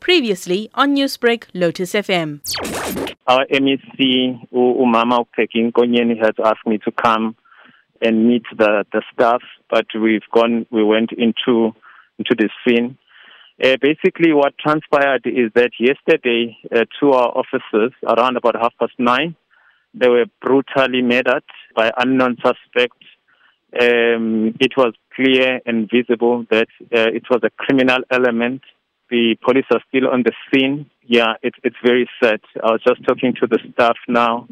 Previously on Newsbreak, Lotus FM. Our MEC, Umama Peggy Nkonyeni, has asked me to come and meet the, the staff, but we've gone, we went into, into the scene. Uh, basically, what transpired is that yesterday, uh, two our officers, around about half past nine, they were brutally murdered by unknown suspects. Um, it was clear and visible that uh, it was a criminal element. The police are still on the scene. Yeah, it, it's very sad. I was just talking to the staff now.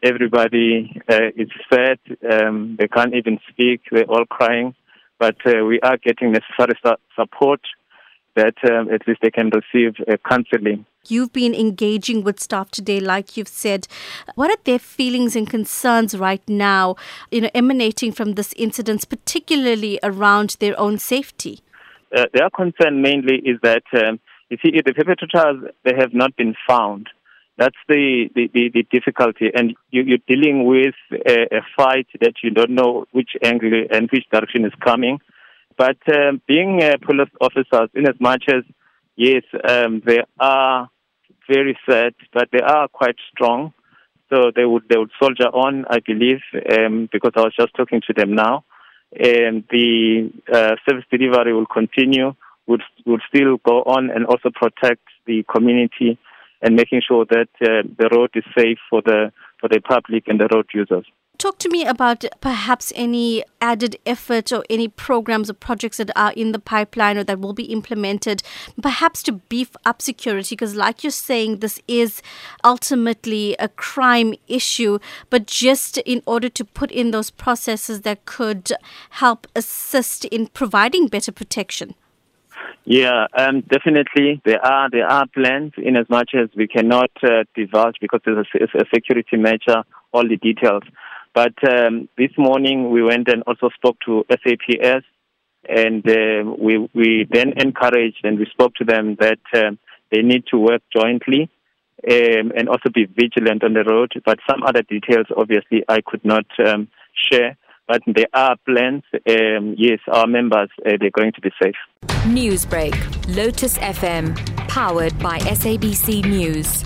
Everybody uh, is sad. Um, they can't even speak. They're all crying. But uh, we are getting necessary su- support that um, at least they can receive uh, counseling. You've been engaging with staff today, like you've said. What are their feelings and concerns right now, you know, emanating from this incident, particularly around their own safety? Uh, their concern mainly is that um, you see, if the perpetrators they have not been found. That's the, the, the, the difficulty, and you, you're dealing with a, a fight that you don't know which angle and which direction is coming. But um, being uh, police officers, in as much as yes, um, they are very sad, but they are quite strong. So they would they would soldier on, I believe, um, because I was just talking to them now. And the uh, service delivery will continue, would would still go on, and also protect the community and making sure that uh, the road is safe for the for the public and the road users. Talk to me about perhaps any added effort or any programs or projects that are in the pipeline or that will be implemented, perhaps to beef up security. Because, like you're saying, this is ultimately a crime issue, but just in order to put in those processes that could help assist in providing better protection. Yeah, um, definitely there are there are plans in as much as we cannot uh, divulge because it's a, it's a security measure all the details. But um, this morning we went and also spoke to SAPS, and uh, we we then encouraged and we spoke to them that um, they need to work jointly um, and also be vigilant on the road. But some other details, obviously, I could not um, share. But there are plans. Um, yes, our members uh, they're going to be safe. Newsbreak, Lotus FM, powered by SABC News.